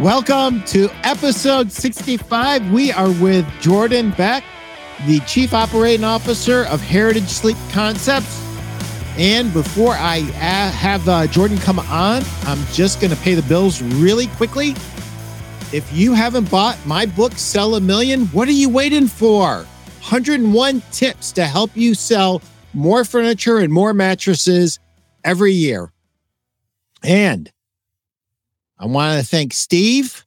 Welcome to episode 65. We are with Jordan Beck, the Chief Operating Officer of Heritage Sleep Concepts. And before I have uh, Jordan come on, I'm just going to pay the bills really quickly. If you haven't bought my book, Sell a Million, what are you waiting for? 101 tips to help you sell more furniture and more mattresses every year. And I want to thank Steve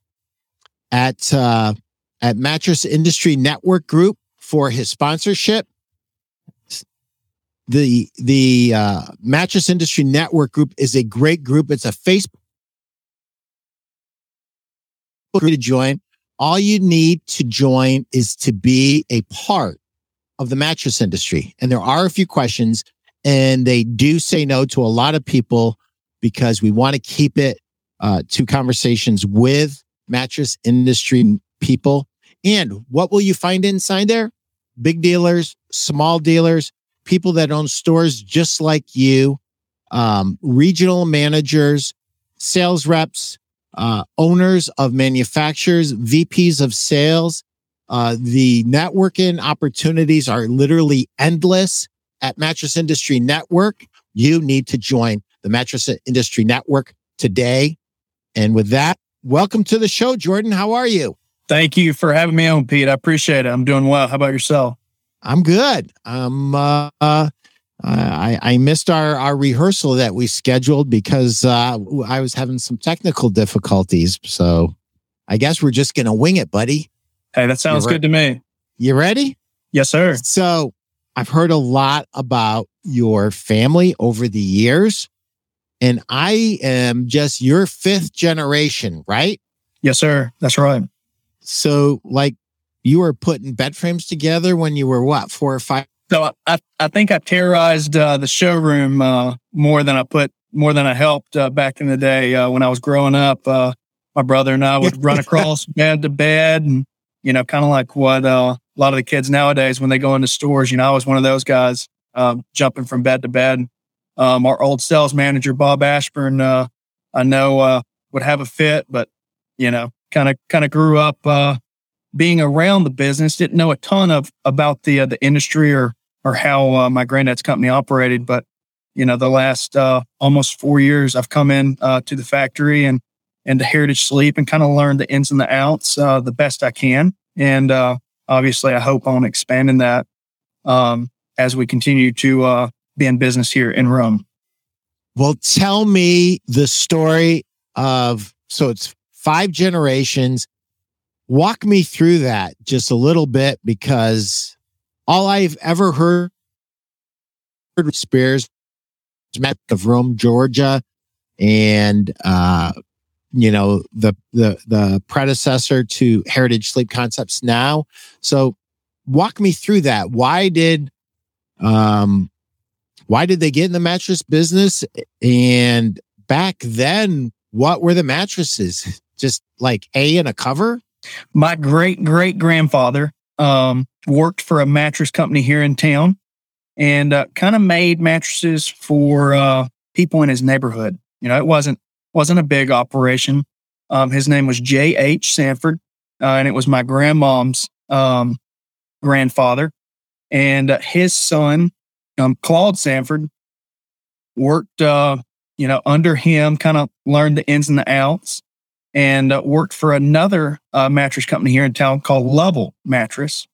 at uh, at Mattress Industry Network Group for his sponsorship. The the uh, Mattress Industry Network Group is a great group. It's a Facebook to join. All you need to join is to be a part of the mattress industry. And there are a few questions, and they do say no to a lot of people because we want to keep it uh, to conversations with mattress industry people. And what will you find inside there? Big dealers, small dealers, people that own stores just like you, um, regional managers, sales reps, uh, owners of manufacturers, VPs of sales. Uh, the networking opportunities are literally endless at Mattress Industry Network. You need to join the Mattress Industry Network today. And with that, welcome to the show, Jordan. How are you? Thank you for having me on, Pete. I appreciate it. I'm doing well. How about yourself? I'm good. Um, uh, uh, I, I missed our, our rehearsal that we scheduled because uh, I was having some technical difficulties. So I guess we're just going to wing it, buddy. Hey, that sounds re- good to me. You ready? Yes, sir. So I've heard a lot about your family over the years and I am just your fifth generation, right? Yes, sir. That's right. So, like, you were putting bed frames together when you were what, four or five? So, I I think I terrorized uh, the showroom uh, more than I put more than I helped uh, back in the day uh, when I was growing up. Uh, my brother and I would run across bed to bed, and you know, kind of like what uh, a lot of the kids nowadays when they go into stores. You know, I was one of those guys um, jumping from bed to bed um, our old sales manager, Bob Ashburn, uh, I know uh, would have a fit, but you know, kind of kind of grew up uh, being around the business. Didn't know a ton of about the uh, the industry or or how uh, my granddad's company operated, but you know, the last uh, almost four years, I've come in to the factory and and to Heritage Sleep and kind of learned the ins and the outs the best I can. And obviously, I hope on expanding that um, as we continue to be in business here in Rome. Well, tell me the story of so it's five generations. Walk me through that just a little bit because all I've ever heard Spears met of Rome, Georgia, and uh, you know the the the predecessor to Heritage Sleep Concepts now. So walk me through that. Why did um why did they get in the mattress business? And back then, what were the mattresses? Just like A and a cover? My great great grandfather um, worked for a mattress company here in town and uh, kind of made mattresses for uh, people in his neighborhood. You know, it wasn't wasn't a big operation. Um, his name was J. H. Sanford, uh, and it was my grandmom's um, grandfather. And uh, his son um, Claude Sanford worked, uh, you know, under him, kind of learned the ins and the outs, and uh, worked for another uh, mattress company here in town called Lovell Mattress.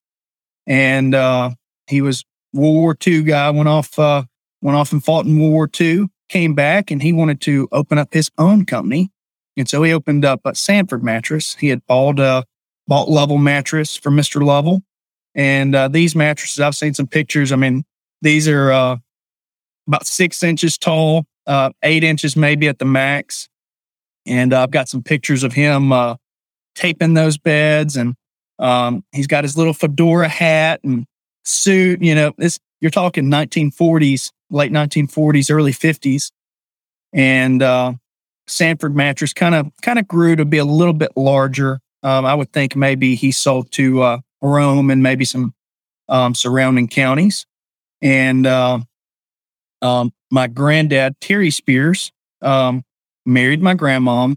And uh, he was World War II guy. Went off, uh, went off and fought in World War II. Came back and he wanted to open up his own company, and so he opened up a Sanford Mattress. He had bought uh, bought Lovell Mattress from Mister Lovell, and these mattresses I've seen some pictures. I mean, these are uh, about six inches tall, uh, eight inches maybe at the max. And uh, I've got some pictures of him uh, taping those beds, and um, he's got his little fedora hat and suit. You know, this you're talking 1940s, late 1940s, early 50s, and uh, Sanford mattress kind of kind of grew to be a little bit larger. Um, I would think maybe he sold to uh, Rome and maybe some um, surrounding counties. And uh, um, my granddad, Terry Spears, um, married my grandmom.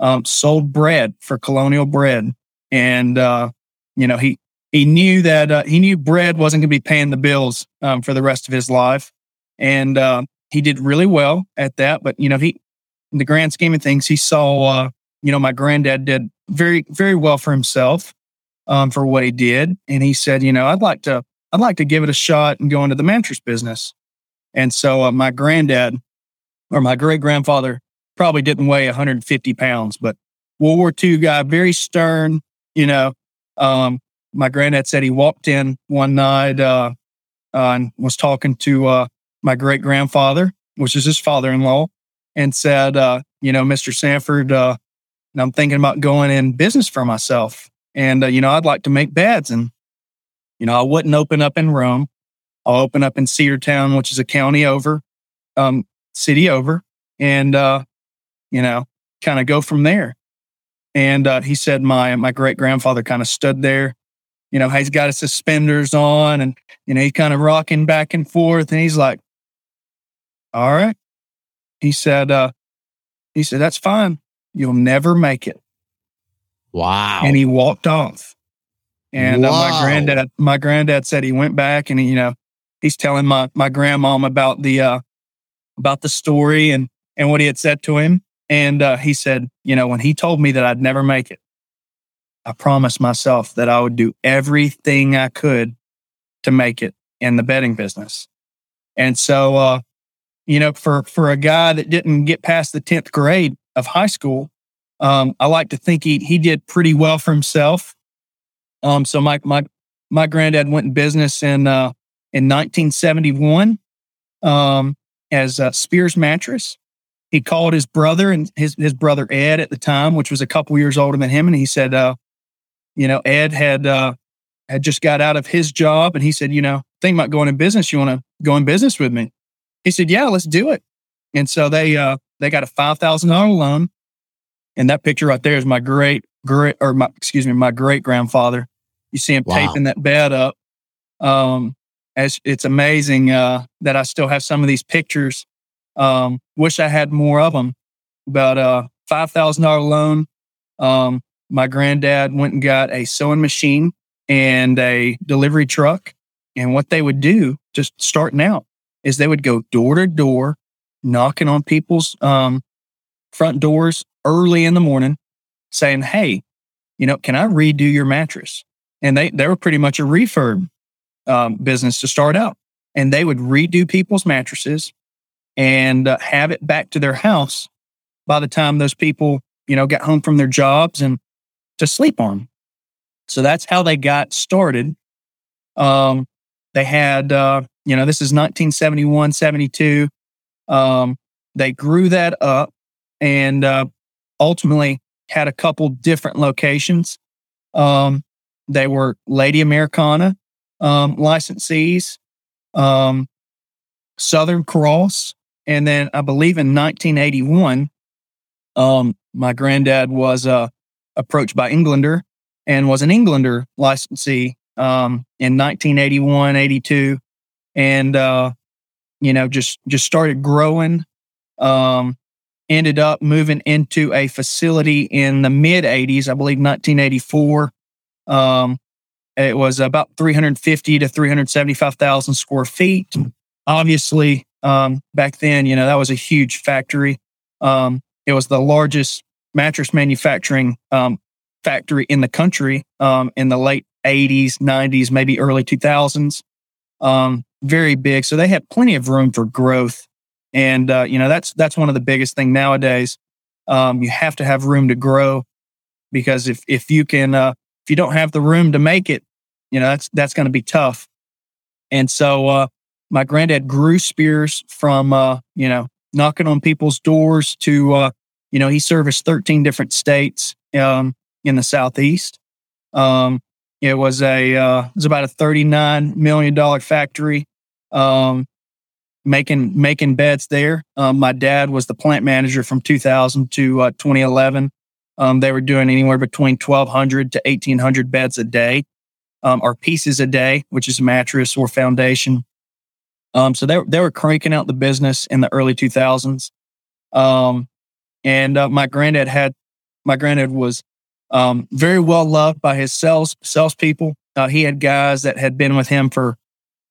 um, sold bread for Colonial Bread, and uh, you know he he knew that uh, he knew bread wasn't going to be paying the bills um, for the rest of his life, and uh, he did really well at that. But you know he, in the grand scheme of things, he saw uh, you know my granddad did very very well for himself um, for what he did, and he said, you know, I'd like to I'd like to give it a shot and go into the mattress business. And so uh, my granddad or my great grandfather probably didn't weigh 150 pounds, but World War II guy, very stern, you know. Um, my granddad said he walked in one night uh, uh, and was talking to uh, my great grandfather, which is his father in law, and said, uh, you know, Mr. Sanford, uh, I'm thinking about going in business for myself. And, you know, I'd like to make beds. And, you know, I wouldn't open up in Rome. I'll open up in Cedartown, which is a county over, um, city over, and uh, you know, kind of go from there. And uh, he said my my great grandfather kind of stood there, you know, he's got his suspenders on, and you know, he's kind of rocking back and forth, and he's like, "All right," he said. Uh, he said, "That's fine. You'll never make it." Wow. And he walked off. And wow. uh, my granddad, my granddad said he went back and he, you know, he's telling my my grandmom about the uh about the story and and what he had said to him. And uh, he said, you know, when he told me that I'd never make it, I promised myself that I would do everything I could to make it in the bedding business. And so, uh, you know, for for a guy that didn't get past the tenth grade of high school, um, I like to think he he did pretty well for himself. Um, so my my my granddad went in business in uh, in 1971 um, as a Spears mattress. He called his brother and his his brother Ed at the time, which was a couple years older than him, and he said, uh, you know, Ed had uh, had just got out of his job, and he said, you know, think about going in business. You want to go in business with me? He said, yeah, let's do it. And so they uh, they got a five thousand dollar loan and that picture right there is my great great or my excuse me, my great grandfather. You see him wow. taping that bed up. Um, as it's amazing uh, that I still have some of these pictures. Um, wish I had more of them. About a five thousand dollar loan. Um, my granddad went and got a sewing machine and a delivery truck. And what they would do, just starting out, is they would go door to door, knocking on people's um, front doors early in the morning saying, Hey, you know, can I redo your mattress? And they, they were pretty much a refurb um, business to start out. And they would redo people's mattresses and uh, have it back to their house by the time those people, you know, got home from their jobs and to sleep on. So that's how they got started. Um, they had, uh, you know, this is 1971, 72. Um, they grew that up and uh, ultimately had a couple different locations. Um, they were Lady Americana um, licensees, um, Southern Cross, and then I believe in 1981, um, my granddad was uh, approached by Englander and was an Englander licensee um, in 1981, 82, and uh, you know just just started growing. Um, ended up moving into a facility in the mid 80s, I believe 1984. Um, it was about 350 to 375,000 square feet. Obviously, um, back then, you know, that was a huge factory. Um, it was the largest mattress manufacturing um, factory in the country um, in the late 80s, 90s, maybe early 2000s. Um, very big. So they had plenty of room for growth and uh, you know that's that's one of the biggest thing nowadays. Um, you have to have room to grow because if if you can uh, if you don't have the room to make it, you know that's that's going to be tough. And so uh, my granddad grew spears from uh, you know knocking on people's doors to uh, you know he serviced 13 different states um, in the southeast. Um, it was a uh, it was about a 39 million dollar factory. Um, making making beds there. Um, my dad was the plant manager from 2000 to uh, 2011. Um, they were doing anywhere between 1,200 to 1,800 beds a day, um, or pieces a day, which is mattress or foundation. Um, so they they were cranking out the business in the early 2000s. Um, and uh, my granddad had my granddad was um, very well loved by his sales salespeople. Uh, he had guys that had been with him for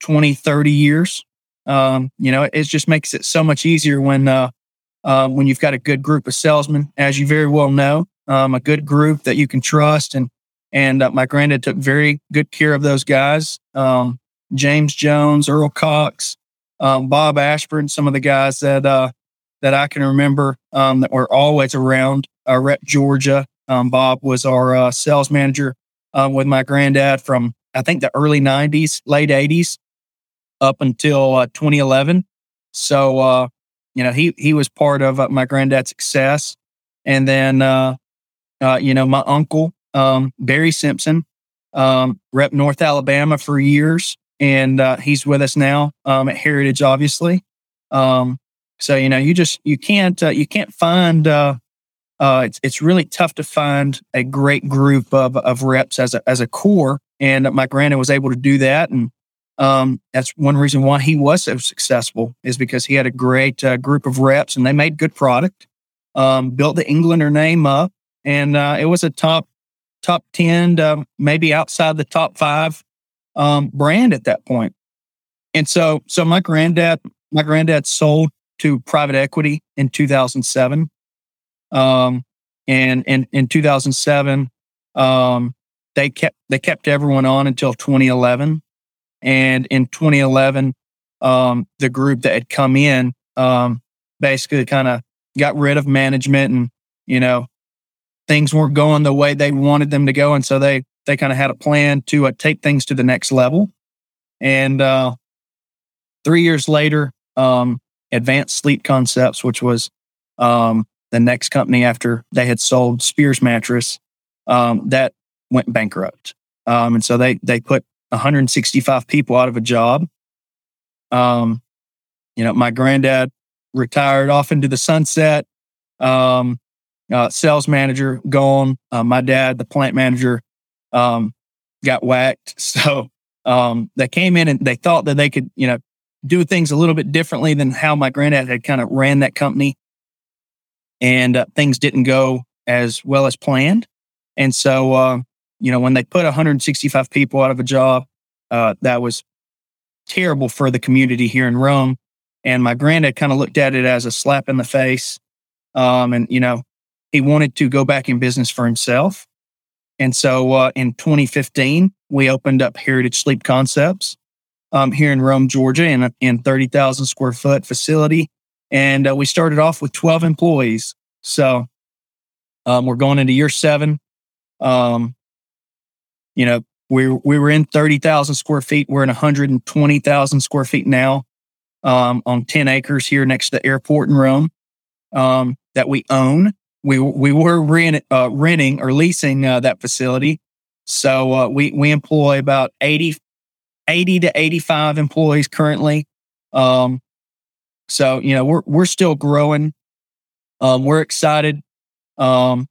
20, 30 years. Um, you know, it just makes it so much easier when uh, uh, when you've got a good group of salesmen, as you very well know, um, a good group that you can trust. And and uh, my granddad took very good care of those guys. Um, James Jones, Earl Cox, um, Bob Ashburn, some of the guys that uh, that I can remember um, that were always around. Uh, Rep Georgia, Bob was our uh, sales manager um, with my granddad from I think the early '90s, late '80s, up until uh, 2011. So uh, you know he he was part of uh, my granddad's success, and then uh, you know my uncle um, Barry Simpson, um, rep North Alabama for years, and he's with us now um, at Heritage, obviously. Um, so you know you just you can't you can't find uh, it's it's really tough to find a great group of of reps as a as a core, and my granddad was able to do that, and um, that's one reason why he was so successful is because he had a great uh, group of reps, and they made good product, um, built the Englander name up, and uh, it was a top top ten, to maybe outside the top five um, brand at that point. And so, so my granddad, my granddad sold to private equity in 2007 um, and in, in 2007, um, they kept they kept everyone on until 2011. And in 2011, um, the group that had come in um, basically kind of got rid of management, and you know things weren't going the way they wanted them to go, and so they they kind of had a plan to uh, take things to the next level. And uh, three years later, um, Advanced Sleep Concepts, which was um, the next company after they had sold Spears mattress, um, that went bankrupt. Um, and so they they put 165 people out of a job. Um, you know, my granddad retired off into the sunset. Um, uh, sales manager gone. Uh, my dad, the plant manager, um, got whacked. So um, they came in and they thought that they could, you know, do things a little bit differently than how my granddad had kind of ran that company and uh, things didn't go as well as planned. And so, uh, you know, when they put 165 people out of a job, uh, that was terrible for the community here in Rome. And my granddad kind of looked at it as a slap in the face. Um, and, you know, he wanted to go back in business for himself. And so uh, in 2015, we opened up Heritage Sleep Concepts um, here in Rome, Georgia, in a in 30,000 square foot facility and uh, we started off with 12 employees. So um, we're going into year seven. Um, you know, we we were in 30,000 square feet. We're in 120,000 square feet now um, on 10 acres here next to the airport in Rome um, that we own. We we were rent, uh, renting or leasing uh, that facility. So uh, we we employ about 80, 80 to 85 employees currently. Um, so, you know, we're we're still growing. Um, we're excited. Um,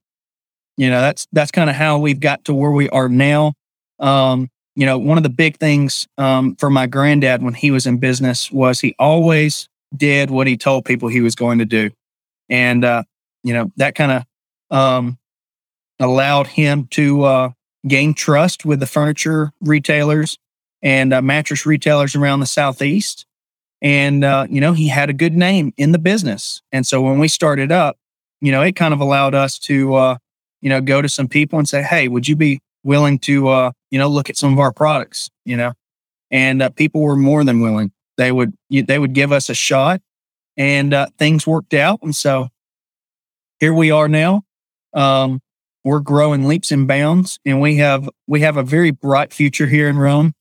you know, that's that's kind of how we've got to where we are now. Um, you know, one of the big things um, for my granddad when he was in business was he always did what he told people he was going to do, and uh, you know that kind of um, allowed him to uh, gain trust with the furniture retailers and uh, mattress retailers around the southeast. And uh, you know he had a good name in the business. And so when we started up you know it kind of allowed us to uh, you know go to some people and say hey would you be willing to uh, you know look at some of our products? You know? And uh, people were more than willing. They would they would give us a shot and uh, things worked out. And so here we are now. Um, we're growing leaps and bounds and we have we have a very bright future here in rome.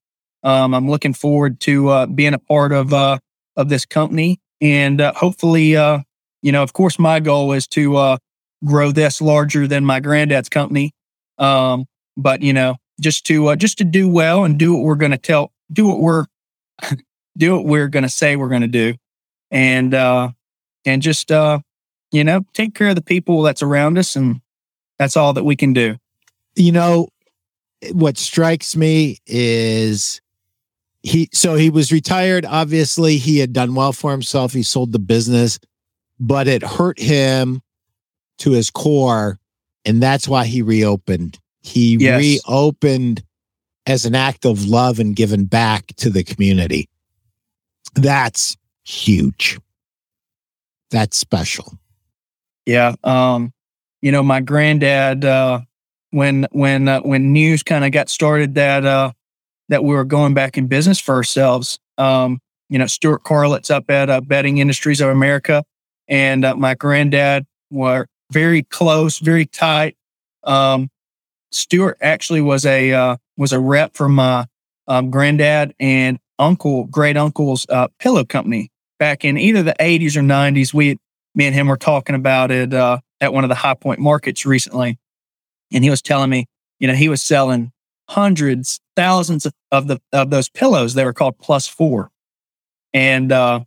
Um, i'm looking forward to uh, being a part of uh, of this company. And uh, hopefully, uh, you know, of course, my goal is to uh, grow this larger than my granddad's company. Um, but you know, just to uh, just to do well and do what we're going to tell, do what we're do what we're going to say we're going to do, and uh, and just uh, you know, take care of the people that's around us, and that's all that we can do. You know, what strikes me is he so he was retired obviously he had done well for himself he sold the business but it hurt him to his core And that's why he reopened. He Yes. reopened as an act of love and giving back to the community. That's huge. That's special. Yeah. Um, you know, my granddad, uh, when when uh, when news kind of got started that uh, that we were going back in business for ourselves, um, you know, Stuart Carlitz up at uh, Bedding Industries of America, and uh, my granddad were very close, very tight. Um, Stuart actually was a uh, was a rep for my um, granddad and uncle, great uncle's uh, pillow company back in either the 80s or 90s. We me and him were talking about it uh, at one of the high point markets recently. And he was telling me, you know, he was selling hundreds, thousands of, of the of those pillows. They were called plus four. And uh,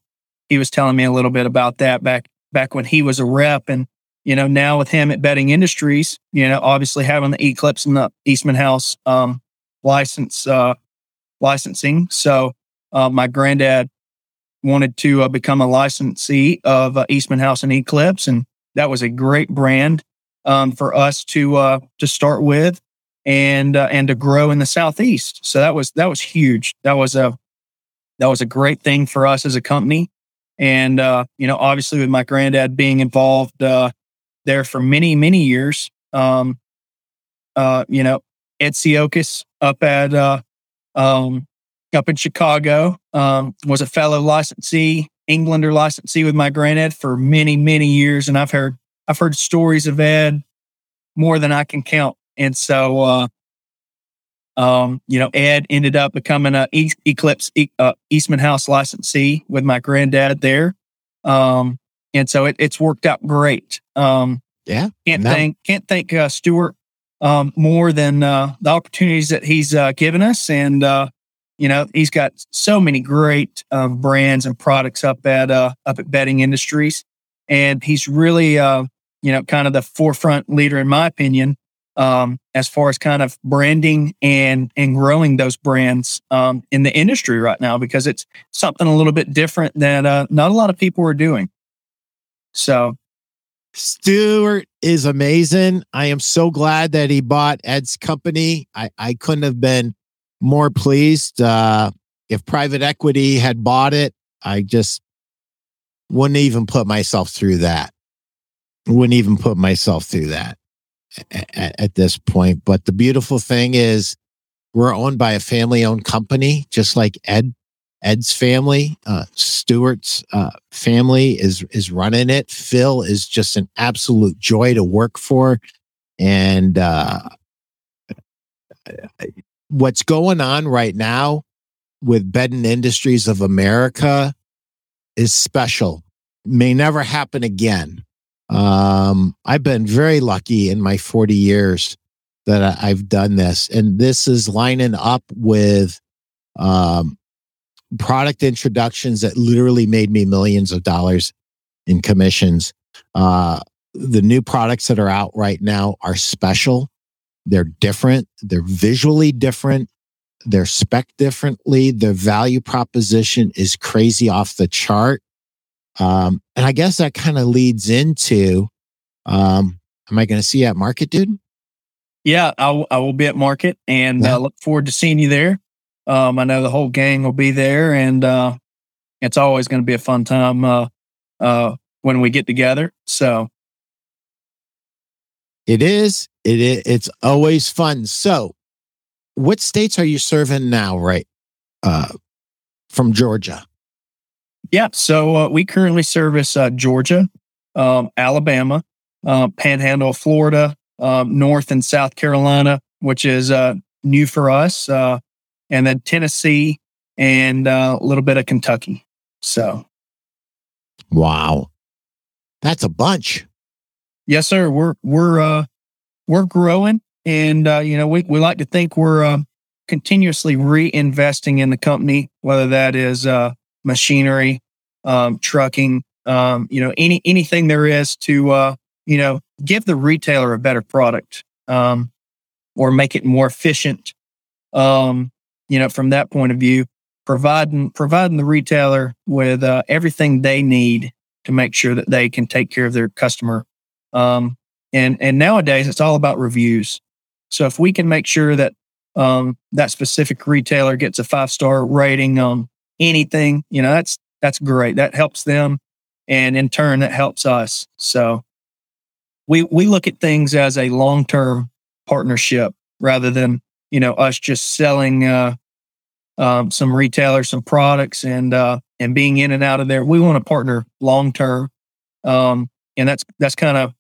he was telling me a little bit about that back back when he was a rep. And, you know, now with him at Bedding Industries, you know, obviously having the Eclipse and the Eastman House um, license uh, licensing. So uh, my granddad wanted to uh, become a licensee of uh, Eastman House and Eclipse, and that was a great brand um, for us to uh, to start with and uh, and to grow in the southeast. So that was that was huge. That was a that was a great thing for us as a company, and you know, obviously with my granddad being involved there for many many years, um, uh, you know, Ed Siokas up at uh, um, up in Chicago. Um, was a fellow licensee, Englander licensee with my granddad for many, many years, and I've heard I've heard stories of Ed more than I can count. And so, uh, um, you know, Ed ended up becoming a E- Eclipse E- uh, Eastman House licensee with my granddad there, um, and so it, it's worked out great. Um, Yeah. can't No. thank can't thank uh, Stuart um, more than uh, the opportunities that he's uh, given us, and uh, you know he's got so many great um, brands and products up at uh, up at Bedding Industries, and he's really uh, you know kind of the forefront leader in my opinion um, as far as kind of branding and and growing those brands um, in the industry right now because it's something a little bit different that uh, not a lot of people are doing. So Stuart is amazing. I am so glad that he bought Ed's company. I, I couldn't have been more pleased. Uh, if private equity had bought it, I just wouldn't even put myself through that. Wouldn't even put myself through that at, at this point. But the beautiful thing is, we're owned by a family owned company, just like Ed Ed's family, uh, Stuart's uh, family is is running it. Phil is just an absolute joy to work for, and uh, what's going on right now with Bedding Industries of America is special. May never happen again. Um, I've been very lucky in my 40 years that I- I've done this, and this is lining up with um, product introductions that literally made me millions of dollars in commissions. Uh, the new products that are out right now are special. They're different. They're visually different. They're spec differently. Their value proposition is crazy off the chart. Um, and I guess that kind of leads into, um, am I going to see you at market, dude? Yeah, I, will- I will be at market and Yeah. uh, look forward to seeing you there. Um, I know the whole gang will be there, and uh, it's always going to be a fun time uh, uh, when we get together. So, It is. It is. It's always fun. So, what states are you serving now? Right, uh, from Georgia. yeah, so uh, we currently service uh, Georgia, um, Alabama, uh, Panhandle, Florida, um, North and South Carolina, which is uh, new for us, uh, and then Tennessee and uh, a little bit of Kentucky. So, Wow, that's a bunch. Yes, sir. We're we're uh we're growing, and uh, you know we we like to think we're uh, continuously reinvesting in the company, whether that is uh, machinery, um, trucking, um, you know any anything there is to uh, you know give the retailer a better product um, or make it more efficient. Um, you know, from that point of view, providing providing the retailer with uh, everything they need to make sure that they can take care of their customer um, and and nowadays it's all about reviews. So if we can make sure that um, that specific retailer gets a five star rating on anything, you know, that's that's great. That helps them, and in turn, that helps us. So we we look at things as a long term partnership rather than you know us just selling uh, um, some retailers some products and uh, and being in and out of there. We want to partner long term, um, and that's that's kind of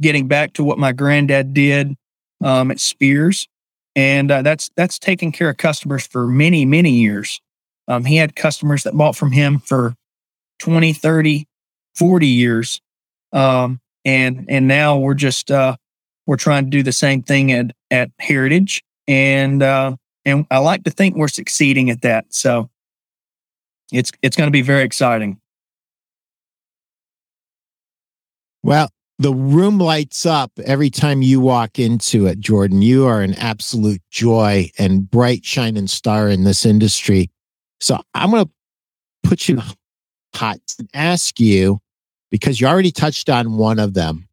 getting back to what my granddad did um, at Spears, and uh, that's that's taking care of customers for many many years. Um, he had customers that bought from him for 20, 30, 40 years. Um, and and now we're just uh, we're trying to do the same thing at at Heritage. And uh, and I like to think we're succeeding at that. So it's it's going to be very exciting. Well, the room lights up every time you walk into it, Jordan. You are an absolute joy and bright shining star in this industry. So I'm going to put you hot and ask you because you already touched on one of them.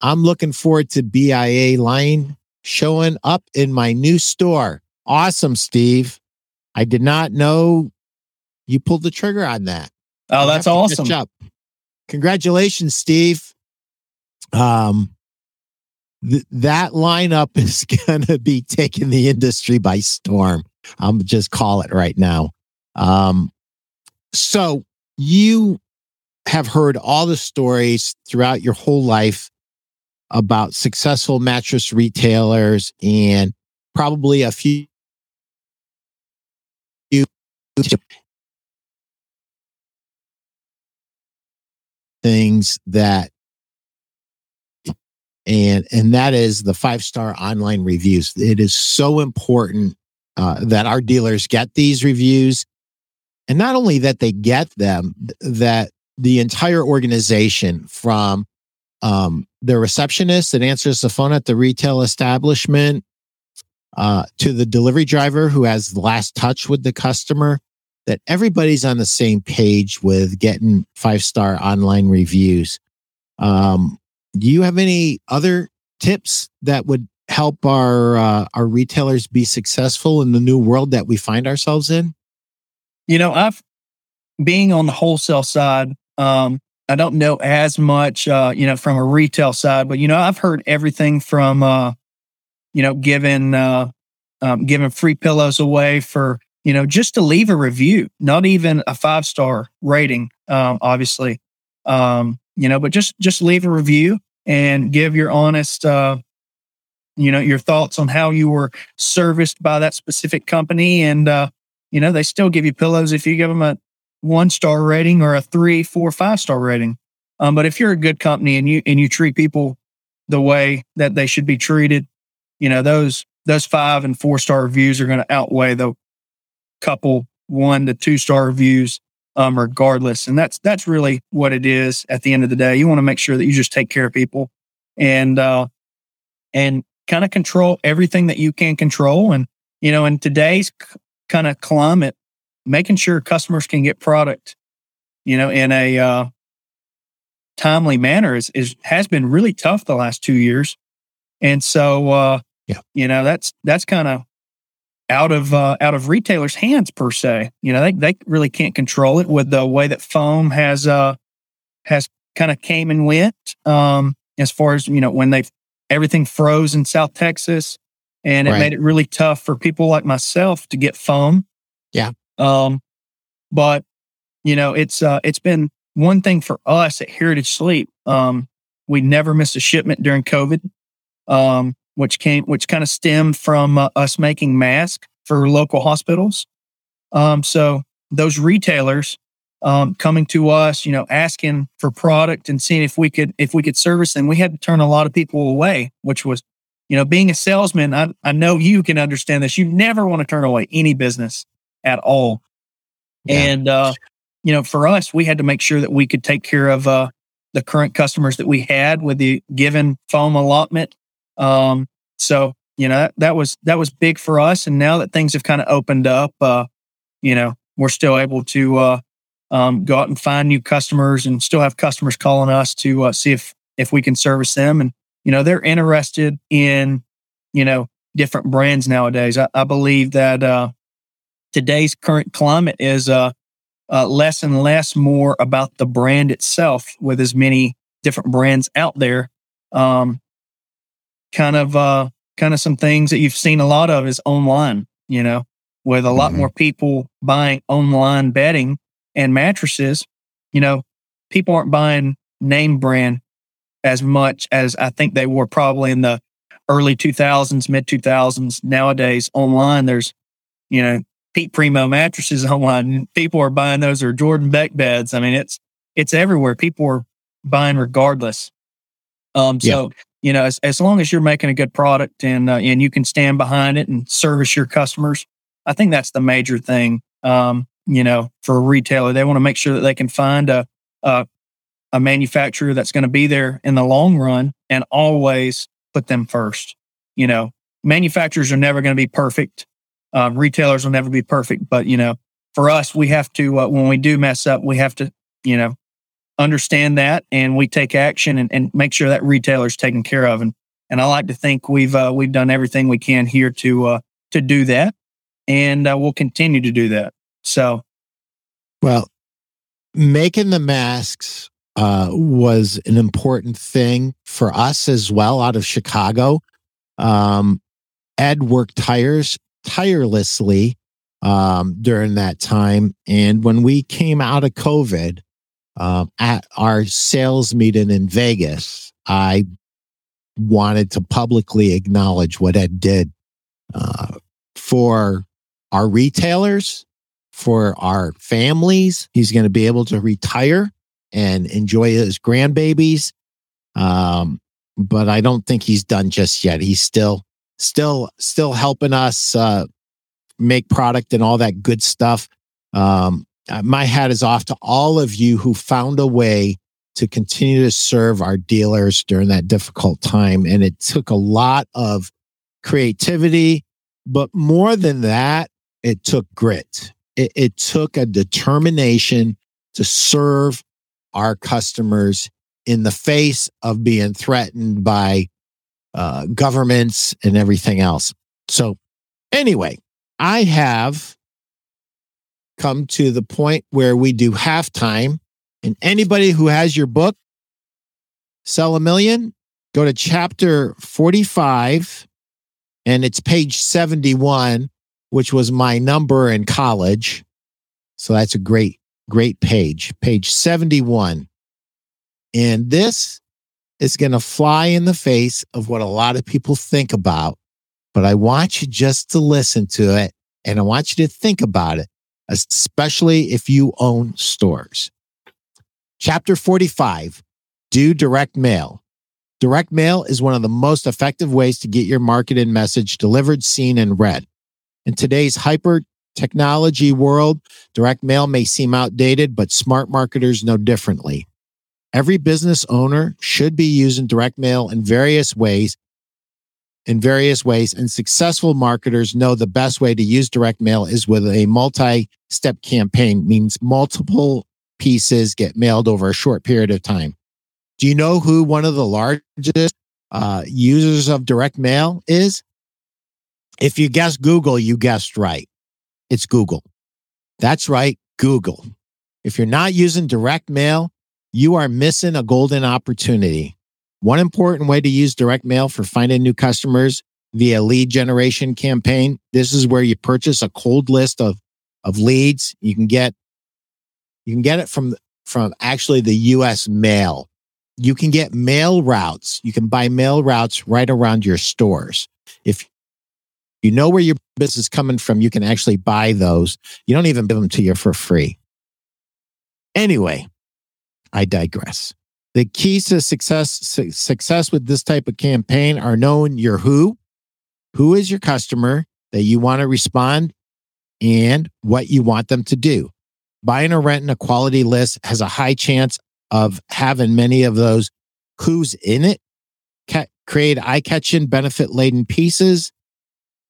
I'm looking forward to BIA line showing up in my new store. Awesome, Steve. I did not know you pulled the trigger on that. Oh, that's awesome. Congratulations, Steve. Um, th- that lineup is going to be taking the industry by storm. I'm just call it right now. Um, so you have heard all the stories throughout your whole life about successful mattress retailers and probably a few things that and and that is the five star online reviews. It is so important uh, that our dealers get these reviews. And not only that they get them that the entire organization from um, the receptionist that answers the phone at the retail establishment uh, to the delivery driver who has the last touch with the customer that everybody's on the same page with getting five star online reviews. Um, do you have any other tips that would help our uh, our retailers be successful in the new world that we find ourselves in? You know i've being on the wholesale side um, I don't know as much, uh, you know, from a retail side, but you know, I've heard everything from, uh, you know, giving uh, um, giving free pillows away for, you know, just to leave a review, not even a five star rating, um, obviously, um, you know, but just just leave a review and give your honest, uh, you know, your thoughts on how you were serviced by that specific company, and uh, you know, they still give you pillows if you give them a one star rating or a three, four, five star rating. Um, but if you're a good company and you and you treat people the way that they should be treated, you know those those five and four star reviews are going to outweigh the couple one to two star reviews, um, regardless. And that's that's really what it is at the end of the day. You want to make sure that you just take care of people and uh, and kind of control everything that you can control. And you know, in today's kind of climate, making sure customers can get product, you know, in a uh, timely manner is, is has been really tough the last two years. And so, uh, yeah, you know, that's that's kind of out of uh, out of retailers' hands per se. You know, they they really can't control it with the way that foam has uh has kind of came and went. Um, as far as you know, when they everything froze in South Texas, and it right. made it really tough for people like myself to get foam. Yeah. Um, but you know, it's uh, it's been one thing for us at Heritage Sleep. Um, we never missed a shipment during COVID, um, which came which kind of stemmed from uh, us making masks for local hospitals. Um, so those retailers um, coming to us, you know, asking for product and seeing if we could if we could service them, we had to turn a lot of people away, which was, you know, being a salesman. I I know you can understand this. You never want to turn away any business at all. Yeah. And, uh, you know, for us, we had to make sure that we could take care of uh, the current customers that we had with the given foam allotment. Um, so, you know, that, that was that was big for us. And now that things have kind of opened up, uh, you know, we're still able to uh, um, go out and find new customers and still have customers calling us to uh, see if if we can service them. And you know, they're interested in, you know, different brands nowadays. I, I believe that uh, today's current climate is uh, uh, less and less more about the brand itself with as many different brands out there. Um, kind of, uh, kind of some things that you've seen a lot of is online, you know, with a lot mm-hmm. more people buying online bedding and mattresses, you know, people aren't buying name brand as much as I think they were probably in the early 2000s, mid 2000s. Nowadays, online, there's, you know, Pete Primeau mattresses online. People are buying those or Jordan Beck beds. I mean, it's, it's everywhere. People are buying regardless. Um, so, yeah. you know, as, as long as you're making a good product and, uh, and you can stand behind it and service your customers, I think that's the major thing. Um, you know, for a retailer, they want to make sure that they can find a, a a manufacturer that's going to be there in the long run and always put them first. You know, manufacturers are never going to be perfect. Um, retailers will never be perfect, but you know, for us, we have to uh, when we do mess up, we have to you know understand that and we take action and, and make sure that retailer's taken care of. And and I like to think we've uh, we've done everything we can here to uh, to do that, and uh, we'll continue to do that. So, well, making the masks uh, was an important thing for us as well out of Chicago. Um, Ed worked tires tirelessly um, during that time. And when we came out of COVID um, at our sales meeting in Vegas, I wanted to publicly acknowledge what Ed did uh, for our retailers, for our families. He's going to be able to retire and enjoy his grandbabies. Um, but I don't think he's done just yet. He's still, still, still helping us uh, make product and all that good stuff. Um, uh, my hat is off to all of you who found a way to continue to serve our dealers during that difficult time. And it took a lot of creativity, but more than that, it took grit. It, it took a determination to serve our customers in the face of being threatened by uh, governments and everything else. So, anyway, I have come to the point where we do halftime. And anybody who has your book, Sell a Million, go to chapter 45 and it's page 71, which was my number in college. So that's a great great page, page 71. And this is going to fly in the face of what a lot of people think about, but I want you just to listen to it and I want you to think about it, especially if you own stores. Chapter 45 Do direct mail. Direct mail is one of the most effective ways to get your marketing message delivered, seen, and read. In today's hyper technology world, direct mail may seem outdated, but smart marketers know differently. Every business owner should be using direct mail in various ways. In various ways, and successful marketers know the best way to use direct mail is with a multi step campaign, means multiple pieces get mailed over a short period of time. Do you know who one of the largest uh, users of direct mail is? If you guessed Google, you guessed right. It's Google. That's right, Google. If you're not using direct mail, you are missing a golden opportunity. One important way to use direct mail for finding new customers via lead generation campaign. This is where you purchase a cold list of, of leads. You can get, you can get it from, from actually the US mail. You can get mail routes. You can buy mail routes right around your stores. If you know where your business is coming from, you can actually buy those. You don't even give them to you for free. Anyway, I digress. The keys to success su- success with this type of campaign are knowing your who, who is your customer that you want to respond, and what you want them to do. Buying or renting a quality list has a high chance of having many of those who's in it. Ca- create eye catching, benefit laden pieces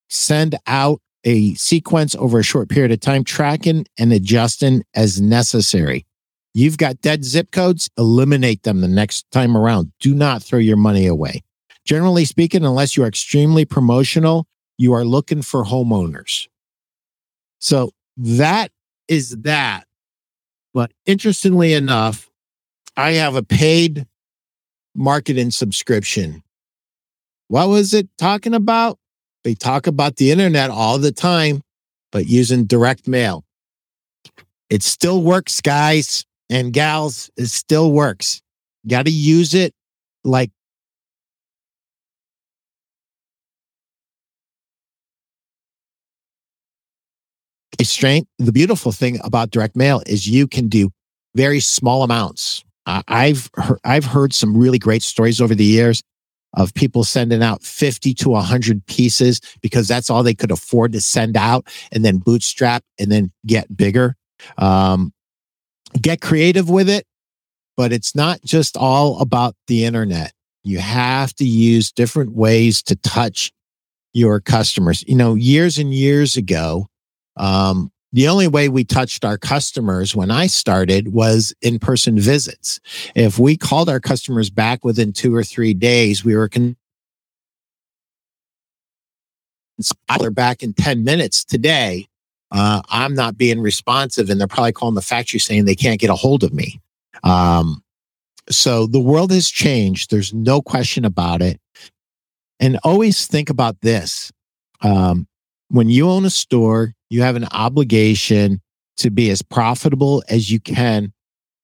send out a sequence over a short period of time, tracking and adjusting as necessary. You've got dead zip codes, eliminate them the next time around. Do not throw your money away. generally speaking, unless you are extremely promotional, you are looking for homeowners. So that is that. But interestingly enough, I have a paid marketing subscription. What was it talking about? They talk about the internet all the time, but using direct mail. It still works, guys and gals. It still works. Got to use it like a strength. The beautiful thing about direct mail is you can do very small amounts. Uh, I've heard, I've heard some really great stories over the years of people sending out 50 to 100 pieces because that's all they could afford to send out and then bootstrap and then get bigger. Um, get creative with it, but it's not just all about the internet. You have to use different ways to touch your customers. You know, years and years ago, um, the only way we touched our customers when I started was in person visits. If we called our customers back within two or three days, we were con- back in 10 minutes today. Uh, I'm not being responsive, and they're probably calling the factory saying they can't get a hold of me. Um, so the world has changed. There's no question about it. And always think about this. Um, when you own a store, you have an obligation to be as profitable as you can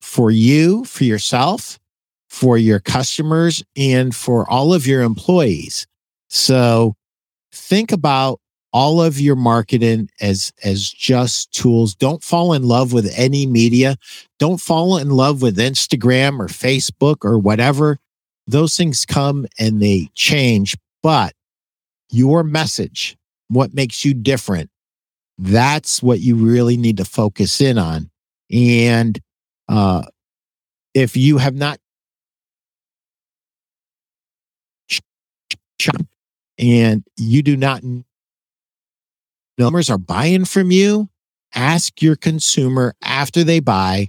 for you, for yourself, for your customers, and for all of your employees. So think about all of your marketing as as just tools. Don't fall in love with any media. Don't fall in love with instagram or facebook or whatever. Those things come and they change but your message what makes you different that's what you really need to focus in on. And uh, if you have not and you do not numbers are buying from you, ask your consumer after they buy,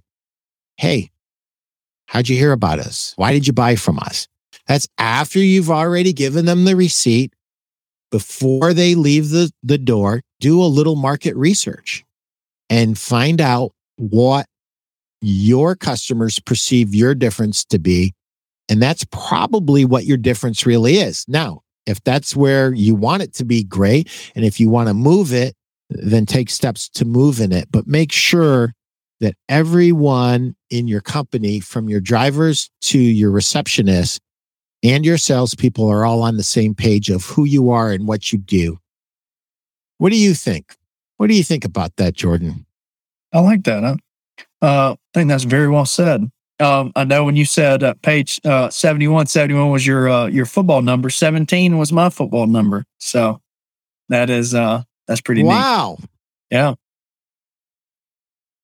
hey, how'd you hear about us? Why did you buy from us? That's after you've already given them the receipt before they leave the, the door, do a little market research and find out what your customers perceive your difference to be. And that's probably what your difference really is. Now, if that's where you want it to be, great. And if you want to move it, then take steps to move in it. But make sure that everyone in your company, from your drivers to your receptionists, and your salespeople are all on the same page of who you are and what you do. What do you think? What do you think about that, Jordan? I like that. Huh? Uh, I think that's very well said. Um, I know when you said uh, page uh, 71, 71 was your uh, your football number. 17 was my football number. So that is uh, that's pretty neat. wow. neat. Yeah.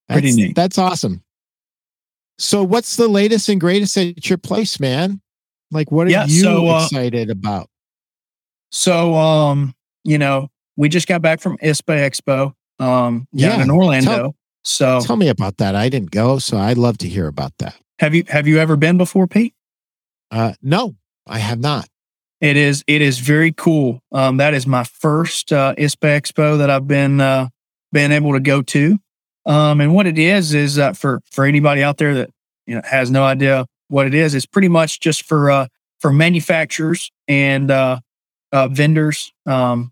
Pretty that's, neat. That's awesome. So what's the latest and greatest at your place, man? Like, what are yeah, you so, uh, excited about? So, um, you know, we just got back from ISPA Expo, um, yeah, in Orlando. Tell, so, tell me about that. I didn't go, so I'd love to hear about that. Have you Have you ever been before, Pete? Uh, no, I have not. It is it is very cool. Um, that is my first uh, ISPA Expo that I've been uh, been able to go to. Um, and what it is is uh, for for anybody out there that you know has no idea what it is. It's pretty much just for uh, for manufacturers and uh, uh, vendors, um,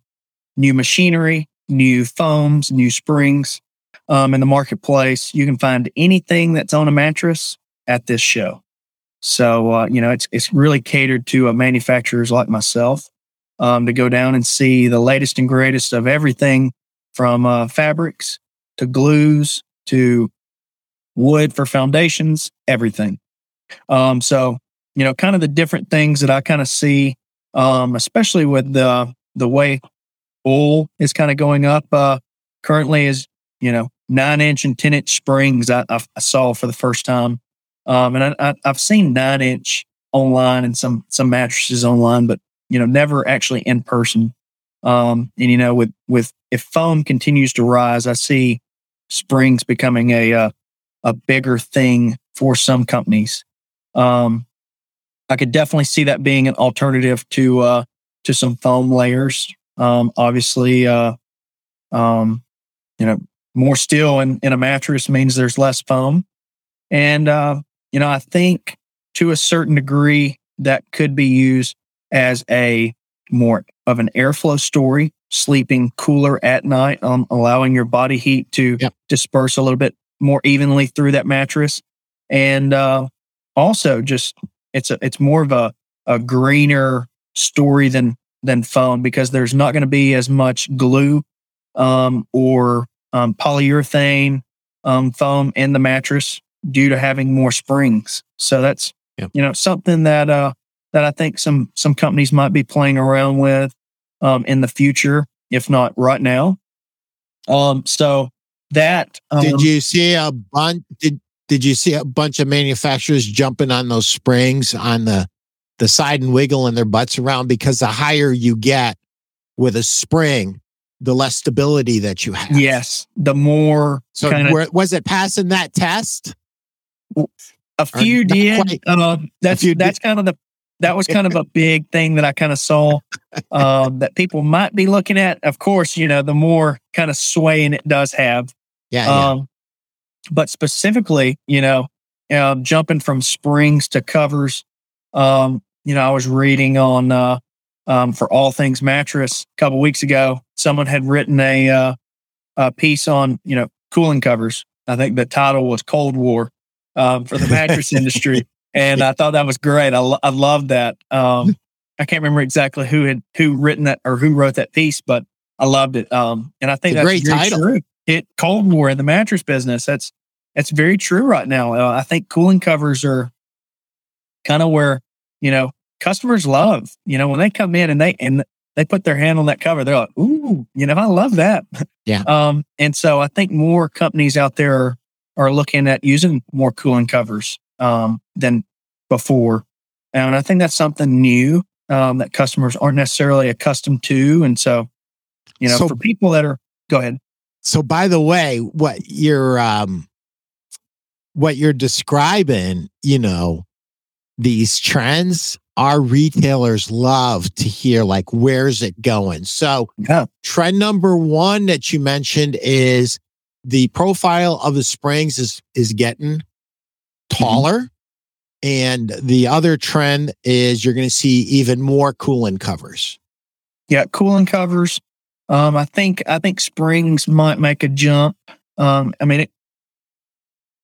new machinery, new foams, new springs um, in the marketplace. You can find anything that's on a mattress at this show. So uh, you know, it's it's really catered to uh, manufacturers like myself um, to go down and see the latest and greatest of everything from uh, fabrics to glues to wood for foundations, everything. Um, so, you know, kind of the different things that I kind of see, um, especially with the the way wool is kind of going up uh, currently is, you know, nine inch and 10 inch springs I, I, saw for the first time. Um, and I, have seen nine inch online and some, some mattresses online, but, you know, never actually in person. Um, and, you know, with, with, if foam continues to rise, I see springs becoming a, uh, a bigger thing for some companies. Um, I could definitely see that being an alternative to uh, to some foam layers. Um, obviously, uh, um, you know, more steel in, in a mattress means there's less foam, and uh, you know, I think to a certain degree that could be used as a more of an airflow story, sleeping cooler at night, um, allowing your body heat to Yep. disperse a little bit more evenly through that mattress, and uh, also just it's a it's more of a a greener story than than foam because there's not going to be as much glue um, or um, polyurethane um, foam in the mattress due to having more springs. So that's Yep. you know something that uh, that I think some some companies might be playing around with um, in the future, if not right now. Um, so that um, Did you see a bunch? Did Did you see a bunch of manufacturers jumping on those springs on the the side and wiggling their butts around? Because the higher you get with a spring, the less stability that you have. yes, the more So kinda- were- was it passing that test? a few did. quite. Uh, that's that's kind of the that was kind of a big thing that I kind of saw um, that people might be looking at. Of course, you know, the more kind of swaying it does have. Yeah. yeah. Um, but specifically, you know, um, jumping from springs to covers. Um, you know, I was reading on uh, um, for all things mattress a couple weeks ago. Someone had written a uh, a piece on you know cooling covers. I think the title was Cold War um, for the mattress industry, and I thought that was great. I, lo- I love that. Um, I can't remember exactly who had who written that or who wrote that piece, but I loved it. Um, and I think It's a that's great title. true. It Cold War in the mattress business. That's that's very true right now. Uh, I think cooling covers are kind of where you know customers love. You know when they come in and they and they put their hand on that cover, they're like, "Ooh, you know, I love that." Yeah. Um, and so I think more companies out there are, are looking at using more cooling covers um, than before, and I think that's something new um, that customers aren't necessarily accustomed to. And so, you know, So- for people that are, go ahead. So by the way, what you're um what you're describing, you know, these trends, our retailers love to hear like where's it going. So Yeah. trend number 1 that you mentioned is the profile of the springs is is getting taller and the other trend is you're going to see even more cooling covers. Yeah, cooling covers. Um, I think I think springs might make a jump. Um, I mean, it,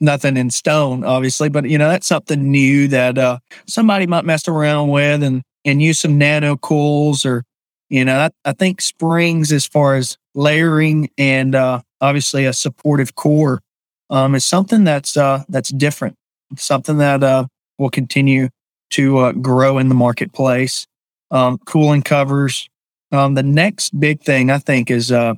nothing in stone, obviously, but you know that's something new that uh, somebody might mess around with and and use some nano cools or you know I, I think springs as far as layering and uh, obviously a supportive core um, is something that's uh, that's different. Something that uh, will continue to uh, grow in the marketplace. Um, cooling covers. Um, the next big thing I think is uh,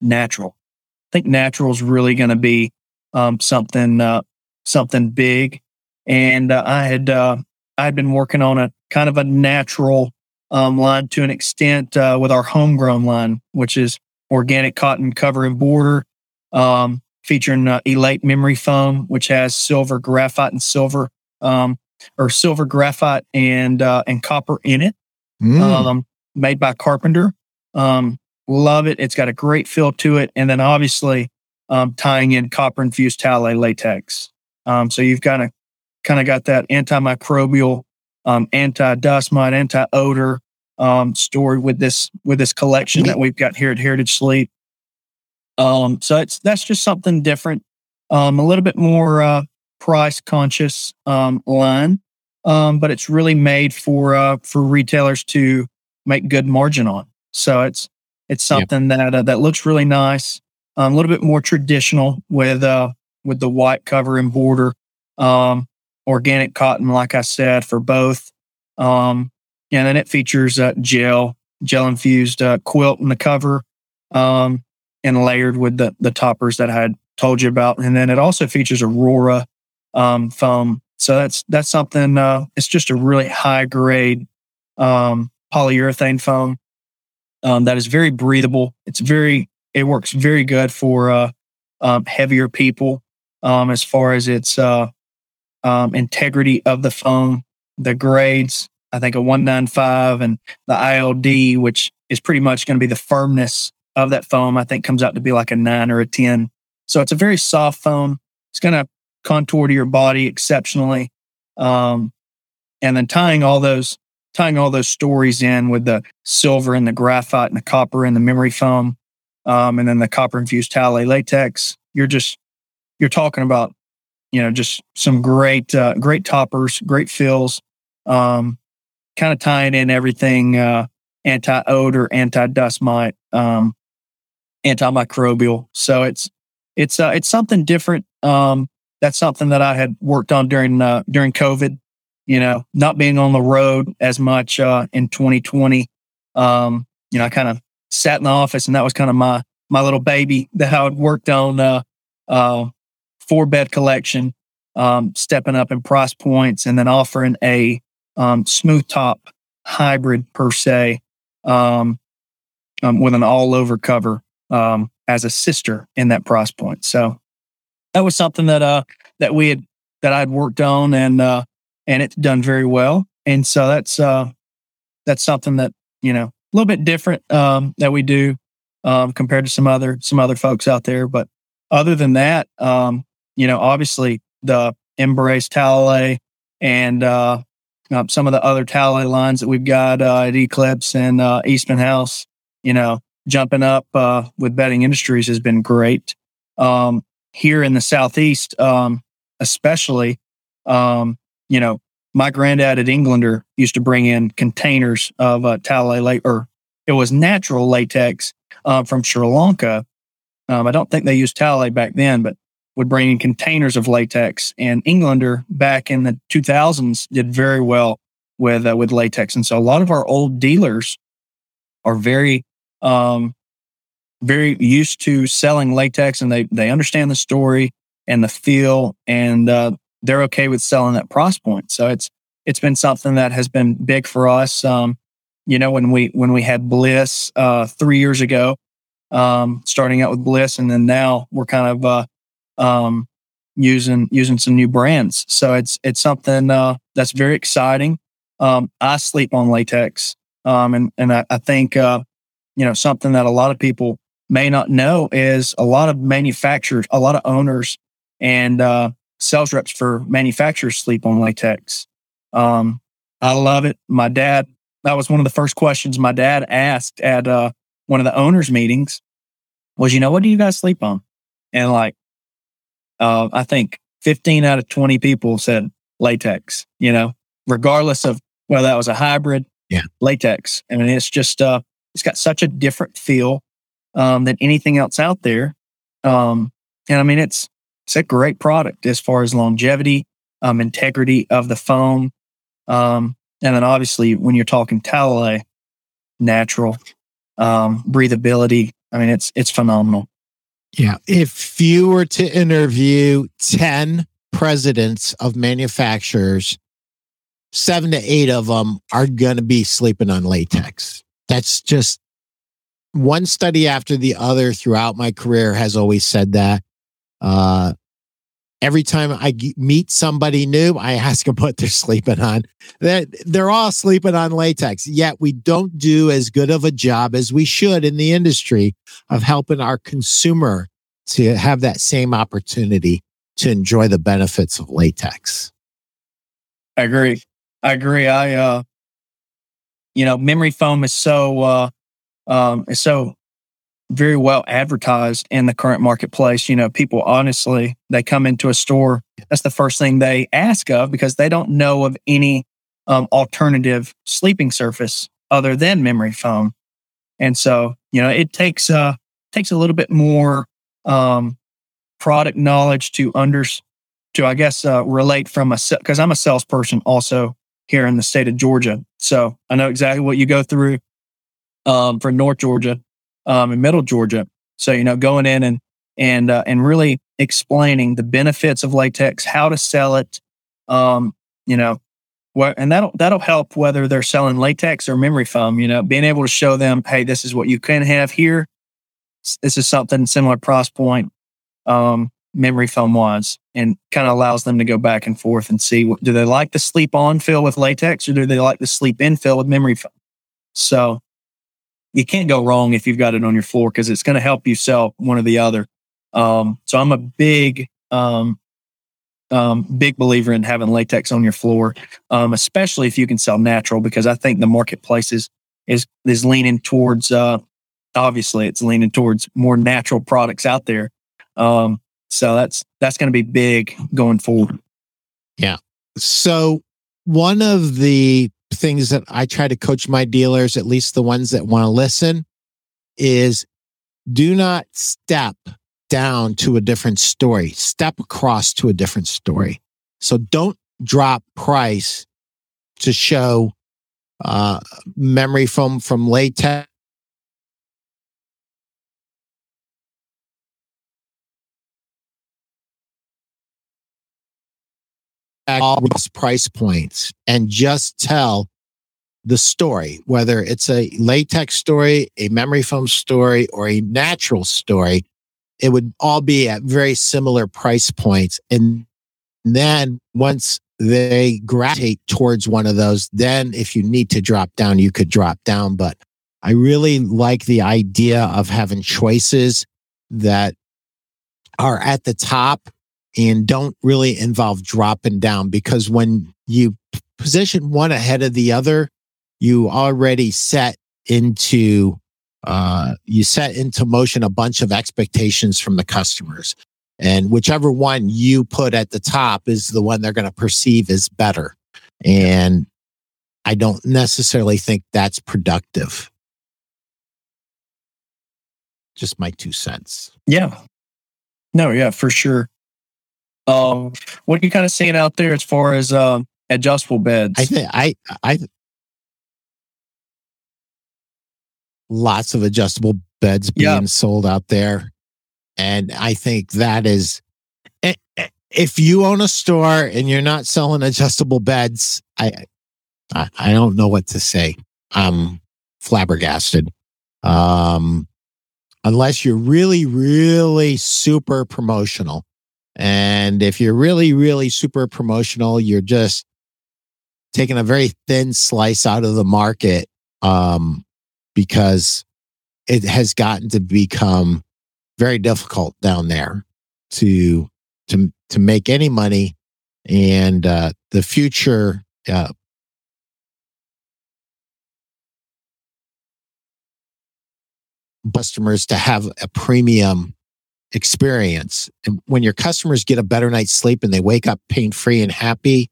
natural. I think natural is really going to be um, something uh, something big, and uh, I had uh, I had been working on a kind of a natural um, line to an extent uh, with our homegrown line, which is organic cotton cover and border, um, featuring uh, Elate memory foam, which has silver graphite and silver, um, or silver graphite and uh, and copper in it Mm. um, made by Carpenter. Um, love it. It's got a great feel to it. And then obviously um, tying in copper infused Talalay latex. Um, so you've got a kind of got that antimicrobial, um, anti dust mite, anti odor um, story with this with this collection that we've got here at Heritage Sleep. Um, so it's that's just something different, um, a little bit more uh, price conscious um, line um, but it's really made for uh, for retailers to make good margin on. So it's it's Yeah. something that uh, that looks really nice, um, a little bit more traditional with uh, with the white cover and border, um, organic cotton, like I said, for both. Um, and then it features uh, gel gel infused uh, quilt in the cover, um, and layered with the the toppers that I had told you about. And then it also features Aurora um, foam so that's that's something. Uh, it's just a really high grade um, polyurethane foam um, that is very breathable. It's very it works very good for uh, um, heavier people um, as far as its uh, um, integrity of the foam. the grades. I think a 195 and the ILD, which is pretty much going to be the firmness of that foam, I think comes out to be like a nine or a 10. So it's a very soft foam. It's going to contour to your body exceptionally. Um, and then tying all those tying all those stories in with the silver and the graphite and the copper and the memory foam, um, and then the copper infused Talalay latex. You're just you're talking about you know just some great uh, great toppers, great fills, um, kind of tying in everything uh, anti odor, anti dust mite, um, antimicrobial. So it's it's uh, it's something different. Um, that's something that I had worked on during uh, during COVID. You know, not being on the road as much uh, in 2020. Um, you know, I kind of sat in the office, and that was kind of my my little baby that I had worked on. Uh, uh, four bed collection, um, stepping up in price points, and then offering a um, smooth top hybrid per se um, um, with an all over cover um, as a sister in that price point. So that was something that uh that we had that I'd worked on and uh and it's done very well. And so that's uh that's something that, you know, a little bit different um that we do um compared to some other some other folks out there. But other than that, um, you know, obviously the Embrace Talalay and uh um, some of the other Talalay lines that we've got uh, at Eclipse and uh, Eastman House, you know, jumping up uh, with Bedding Industries has been great. Um, here in the southeast, um, especially, you know, my granddad at Englander used to bring in containers of uh, Talalay or it was natural latex uh, from Sri Lanka. Um, I don't think they used Talalay back then, but would bring in containers of latex. And Englander back in the 2000s did very well with uh, with latex, and so a lot of our old dealers are very um, very used to selling latex and they they understand the story and the feel and uh, they're okay with selling at price point. So it's it's been something that has been big for us. Um, you know, when we when we had Bliss uh, three years ago, um, starting out with Bliss, and then now we're kind of uh, um, using using some new brands. So it's it's something uh, that's very exciting. Um, I sleep on latex, um, and and I, I think uh, you know something that a lot of people may not know is a lot of manufacturers, a lot of owners, and uh, sales reps for manufacturers sleep on latex. Um, I love it. My dad, that was one of the first questions my dad asked at uh, one of the owners' meetings was, you know, what do you guys sleep on? And like, uh, I think 15 out of 20 people said latex, you know, regardless of whether that was a hybrid, yeah, latex. I mean, it's just, uh, it's got such a different feel um, than anything else out there. Um, and I mean, it's it's a great product as far as longevity, um, integrity of the foam, um, and then obviously when you're talking Talalay, natural um, breathability. I mean, it's it's phenomenal. Yeah. If you were to interview ten presidents of manufacturers, seven to eight of them are going to be sleeping on latex. That's just one study after the other throughout my career has always said that. Uh, every time I meet somebody new, I ask them what they're sleeping on. They're, they're all sleeping on latex, yet we don't do as good of a job as we should in the industry of helping our consumer to have that same opportunity to enjoy the benefits of latex. I agree. I agree. I, uh, you know, memory foam is so, uh, um, is so very well advertised in the current marketplace. You know, people honestly, they come into a store, that's the first thing they ask of because they don't know of any um, alternative sleeping surface other than memory foam. And so, you know, it takes uh takes a little bit more um, product knowledge to under to I guess uh, relate from a because I'm a salesperson also here in the state of Georgia, so I know exactly what you go through um, for North Georgia um, and Middle Georgia. So you know, going in and and uh, and really explaining the benefits of latex, how to sell it, um, you know, what, and that'll that'll help whether they're selling latex or memory foam. You know, being able to show them, hey, this is what you can have here. This is something similar price point. Um, memory foam wise and kind of allows them to go back and forth and see what, do they like the sleep on fill with latex or do they like the sleep in fill with memory foam? So you can't go wrong if you've got it on your floor because it's going to help you sell one or the other. Um, so I'm a big, um, um, big believer in having latex on your floor, um, especially if you can sell natural, because I think the marketplace is is, is leaning towards. Uh, obviously, it's leaning towards more natural products out there. Um, so that's that's going to be big going forward. Yeah. So one of the things that I try to coach my dealers, at least the ones that want to listen, is do not step down to a different story, step across to a different story. So don't drop price to show uh, memory foam from latex all price points and just tell the story, whether it's a latex story, a memory foam story, or a natural story, it would all be at very similar price points. And then once they gravitate towards one of those, then if you need to drop down, you could drop down. But I really like the idea of having choices that are at the top and don't really involve dropping down because when you position one ahead of the other, you already set into uh, you set into motion a bunch of expectations from the customers. And whichever one you put at the top is the one they're going to perceive as better. And I don't necessarily think that's productive. Just my two cents. Yeah. No, yeah, for sure. Um, what are you kind of seeing out there as far as um, adjustable beds? I think I I lots of adjustable beds being yeah. sold out there, and I think that is if you own a store and you're not selling adjustable beds, I I, I don't know what to say. I'm flabbergasted. Um, unless you're really, really super promotional and if you're really, really super promotional, you're just taking a very thin slice out of the market um, because it has gotten to become very difficult down there to to to make any money, and uh, the future. Uh, customers to have a premium experience. And when your customers get a better night's sleep and they wake up pain free and happy,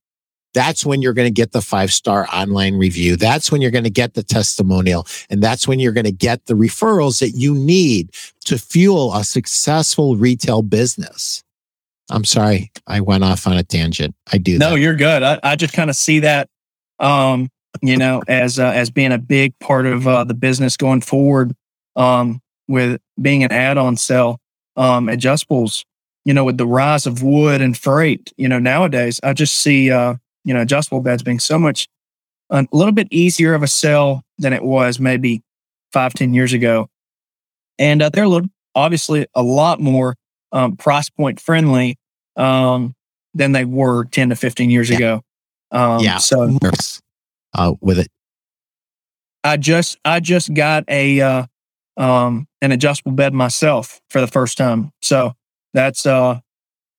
that's when you're going to get the five star online review. That's when you're going to get the testimonial. And that's when you're going to get the referrals that you need to fuel a successful retail business. I'm sorry, I went off on a tangent. I do. No, that. you're good. I, I just kind of see that, um, you know, as uh, as being a big part of uh, the business going forward. Um, with being an add-on sell, um, adjustables, you know, with the rise of wood and freight, you know, nowadays I just see, uh, you know, adjustable beds being so much, a little bit easier of a sell than it was maybe five, ten years ago. And uh, they're a little, obviously a lot more um, price point friendly um, than they were 10 to 15 years yeah. ago. Um, yeah. So uh, with it. I just, I just got a, uh, um, an adjustable bed myself for the first time. So that's uh,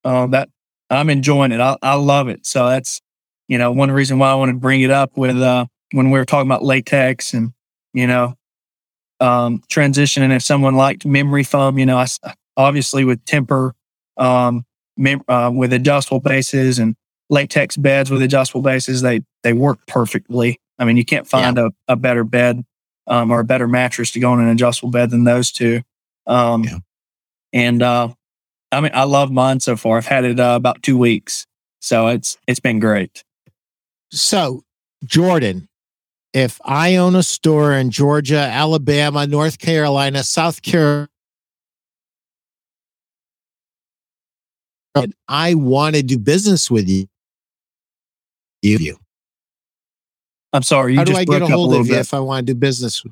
uh that I'm enjoying it. I, I love it. So that's you know one reason why I want to bring it up with uh when we were talking about latex and you know um transitioning if someone liked memory foam, you know, I obviously with temper um mem- uh, with adjustable bases and latex beds with adjustable bases, they they work perfectly. I mean, you can't find yeah. a, a better bed um, or a better mattress to go on an adjustable bed than those two. Um, yeah. And uh, I mean, I love mine so far. I've had it uh, about two weeks, so it's it's been great. So, Jordan, if I own a store in Georgia, Alabama, North Carolina, South Carolina, and I want to do business with you, you I'm sorry. How do I get a hold a of you bit. if I want to do business?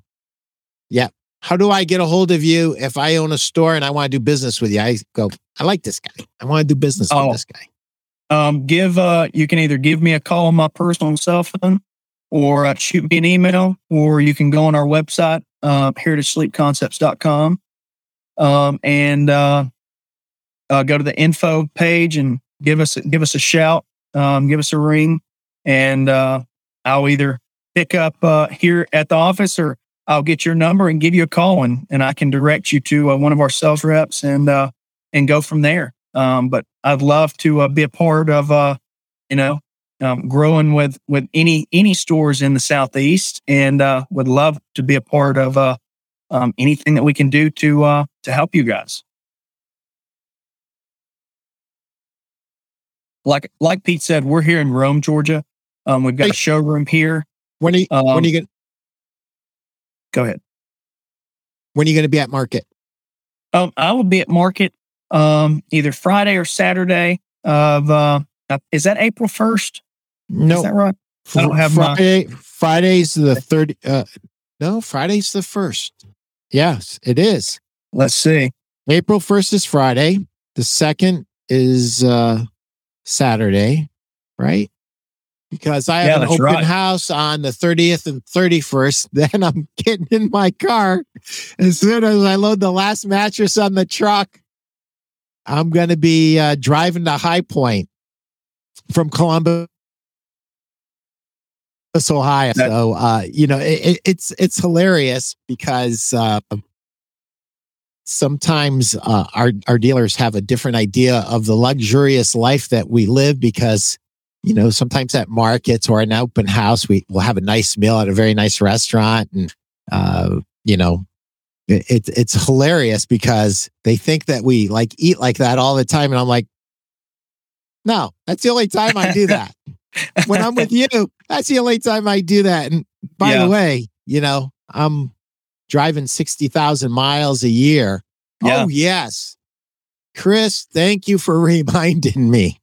Yeah. how do I get a hold of you if I own a store and I want to do business with you? I go, I like this guy. I want to do business Oh. with this guy. Um, give uh, you can either give me a call on my personal cell phone, or uh, shoot me an email, or you can go on our website, uh, heritagesleepconcepts.com, um, and uh, uh, go to the info page and give us give us a shout, um, give us a ring, and uh, I'll either pick up uh, here at the office or I'll get your number and give you a call, and and I can direct you to uh, one of our sales reps and uh, and go from there. Um, but I'd love to uh, be a part of, uh, you know, um, growing with with any any stores in the southeast, and uh, would love to be a part of uh, um, anything that we can do to uh, to help you guys. Like like Pete said, we're here in Rome, Georgia. Um, we've got Hey. a showroom here. When are you, when Um, are you going Go ahead. when are you going to be at market? Um, I will be at market um, either Friday or Saturday of uh, is that April first? No, Is that right? I don't have my- Friday. Friday's the third. Uh, no, Friday's the first. Yes, it is. Let's see. April first is Friday. The second is uh, Saturday, right? Because I have Yeah, an open right. house on the 30th and 31st. Then I'm getting in my car. As soon as I load the last mattress on the truck, I'm going to be uh, driving to High Point from Columbus, Ohio. That- so, uh, you know, it, it, it's it's hilarious because uh, sometimes uh, our our dealers have a different idea of the luxurious life that we live because you know sometimes at markets or an open house we will have a nice meal at a very nice restaurant and uh, you know it, it's it's hilarious because they think that we like eat like that all the time and I'm like no that's the only time I do that when I'm with you that's the only time I do that and by Yeah. the way you know I'm driving 60,000 miles a year Yeah. Oh, yes. Chris, thank you for reminding me.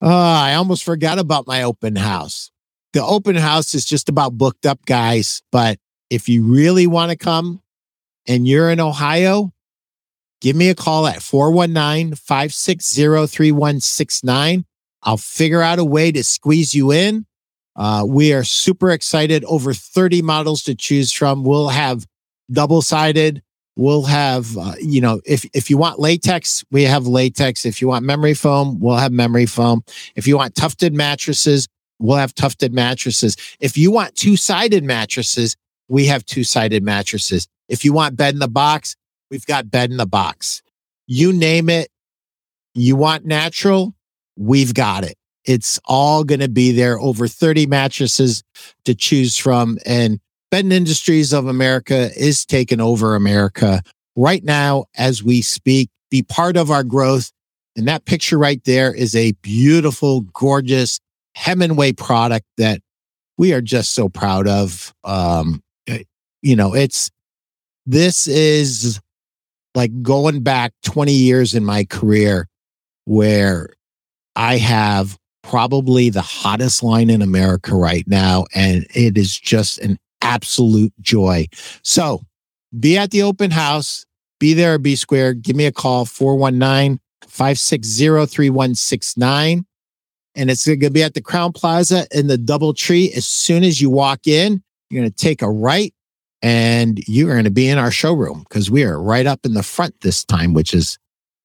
Oh, I almost forgot about my open house. The open house is just about booked up guys. But if you really want to come and you're in Ohio, give me a call at 419 560 3169. I'll figure out a way to squeeze you in. Uh, we are super excited. Over 30 models to choose from. We'll have double sided, we'll have uh, you know if if you want latex we have latex. If you want memory foam we'll have memory foam. If you want tufted mattresses we'll have tufted mattresses. If you want two-sided mattresses we have two-sided mattresses. If you want bed in the box we've got bed in the box. You name it you want natural we've got it. It's all going to be there. Over 30 mattresses to choose from and Bedding Industries of America is taking over America right now as we speak. Be part of our growth. And that picture right there is a beautiful, gorgeous Hemingway product that we are just so proud of. Um, you know, it's this is like going back 20 years in my career where I have probably the hottest line in America right now. And it is just an absolute joy. So be at the open house, be there or be square. Give me a call, 419 560 3169. And it's going to be at the Crowne Plaza in the Double Tree. As soon as you walk in, you're going to take a right and you're going to be in our showroom because we are right up in the front this time, which is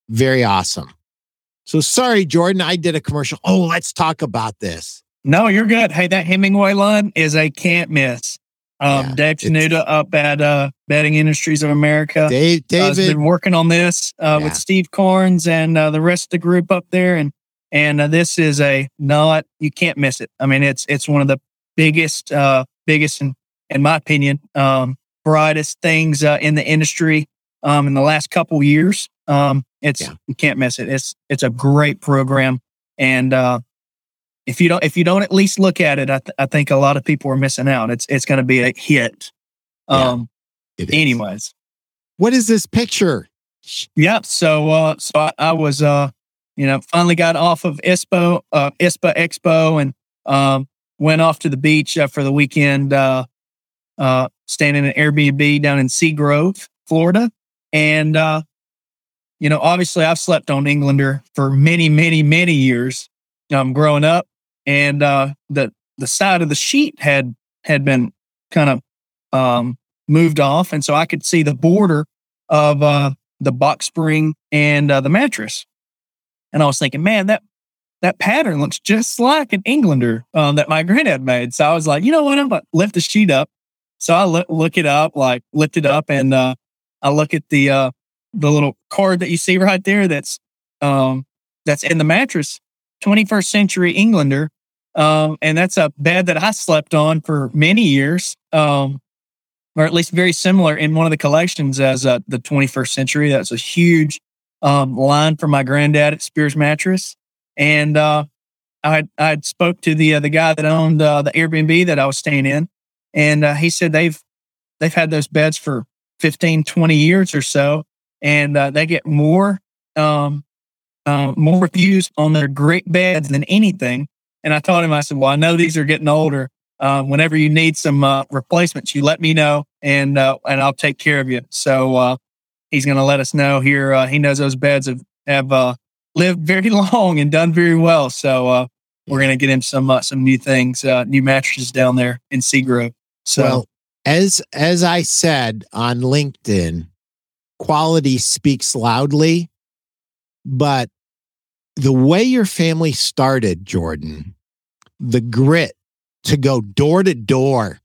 very awesome. So sorry, Jordan, I did a commercial. Oh, let's talk about this. No, you're good. Hey, that Hemingway line is a can't miss. Um, Yeah, Dave Tenuta up at uh, Bedding Industries of America Dave, uh, has David, been working on this uh, Yeah. with Steve Carnes and uh, the rest of the group up there, and and uh, this is a not you can't miss it. I mean, it's it's one of the biggest, uh, biggest, in, in my opinion, um, brightest things uh, in the industry um, in the last couple years. Um, it's Yeah. you can't miss it. It's it's a great program, and uh, if you don't if you don't at least look at it, I, th- I think a lot of people are missing out. It's it's going to be a hit. Um, is. anyways. what is this picture? Yep. So, uh, so I, I was, uh, you know, finally got off of ISPO, uh, ISPA Expo and, um, went off to the beach uh, for the weekend, uh, uh, staying in an Airbnb down in Seagrove, Florida. And, uh, you know, obviously I've slept on Englander for many, many, many years um, growing up. And uh, the, the side of the sheet had, had been kind of um, moved off. And so I could see the border of uh, the box spring and uh, the mattress. And I was thinking, man, that that pattern looks just like an Englander um, that my granddad made. So I was like, you know what? I'm to lift the sheet up. So I look it up, like lift it up, and uh, I look at the uh, the little card that you see right there. That's um, that's in the mattress, 21st century Englander, um, and that's a bed that I slept on for many years, um, or at least very similar in one of the collections as uh, the 21st century. That's a huge um, line from my granddad at Spears Mattress. And uh, I I spoke to the uh, the guy that owned uh, the Airbnb that I was staying in, and uh, he said they've they've had those beds for 15, 20 years or so, and uh, they get more um, uh, more reviews on their great beds than anything. And I told him, I said, well, I know these are getting older. Uh, whenever you need some uh, replacements, you let me know, and uh, and I'll take care of you. So uh, he's going to let us know here. He knows those beds have have lived very long and done very well. So we're going to get him some some new things, new mattresses down there in Seagrove. So Well, as as I said on LinkedIn, quality speaks loudly, but the way your family started, Jordan, the grit to go door to door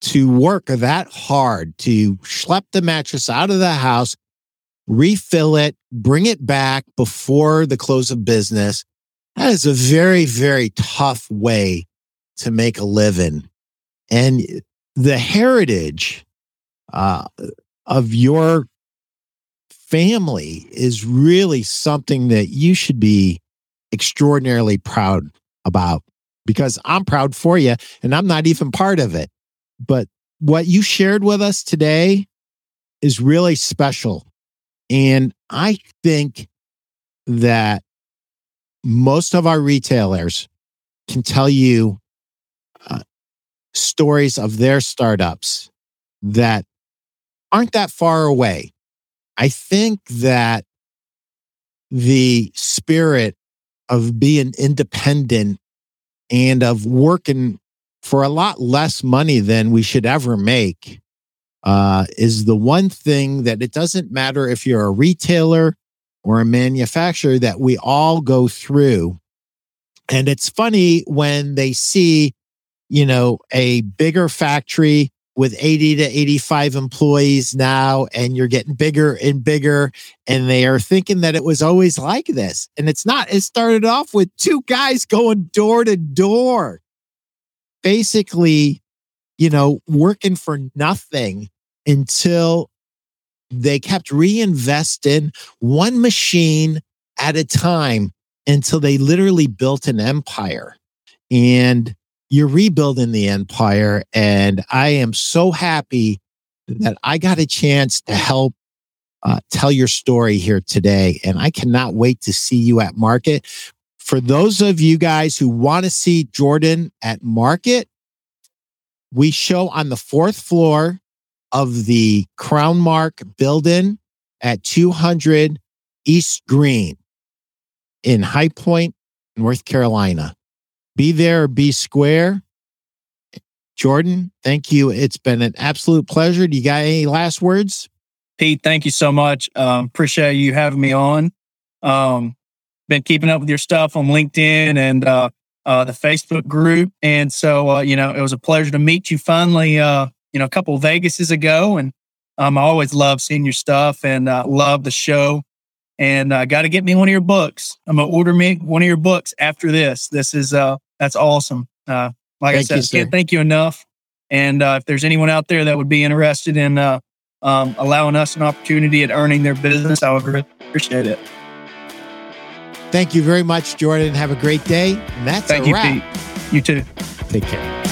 to work that hard to schlep the mattress out of the house, refill it, bring it back before the close of business. That is a very, very tough way to make a living. And the heritage uh, of your family is really something that you should be extraordinarily proud about because I'm proud for you and I'm not even part of it. But what you shared with us today is really special. And I think that most of our retailers can tell you uh, stories of their startups that aren't that far away. I think that the spirit of being independent and of working for a lot less money than we should ever make uh, is the one thing that it doesn't matter if you're a retailer or a manufacturer that we all go through. And it's funny when they see, you know, a bigger factory with 80 to 85 employees now, and you're getting bigger and bigger, and they are thinking that it was always like this. And it's not. It started off with two guys going door to door, basically, you know, working for nothing until they kept reinvesting one machine at a time until they literally built an empire. And you're rebuilding the empire. And I am so happy that I got a chance to help uh, tell your story here today. And I cannot wait to see you at market. For those of you guys who want to see Jordan at market, we show on the fourth floor of the Crown Mark building at 200 East Green in High Point, North Carolina. Be there be square. Jordan, thank you. It's been an absolute pleasure. Do you got any last words? Pete, thank you so much. Um, appreciate you having me on. Um, been keeping up with your stuff on LinkedIn and uh, uh, the Facebook group, and so uh, you know it was a pleasure to meet you finally. Uh, you know, a couple of Vegases ago, and um, I always love seeing your stuff and uh, love the show. And I uh, got to get me one of your books. I'm gonna order me one of your books after this. This is uh, that's awesome. Uh, like Thank I said, I can't thank you enough. And uh, if there's anyone out there that would be interested in uh, um, allowing us an opportunity at earning their business, I would really appreciate it. Thank you very much, Jordan. Have a great day. And that's Thank a you, wrap. Pete. You too. Take care.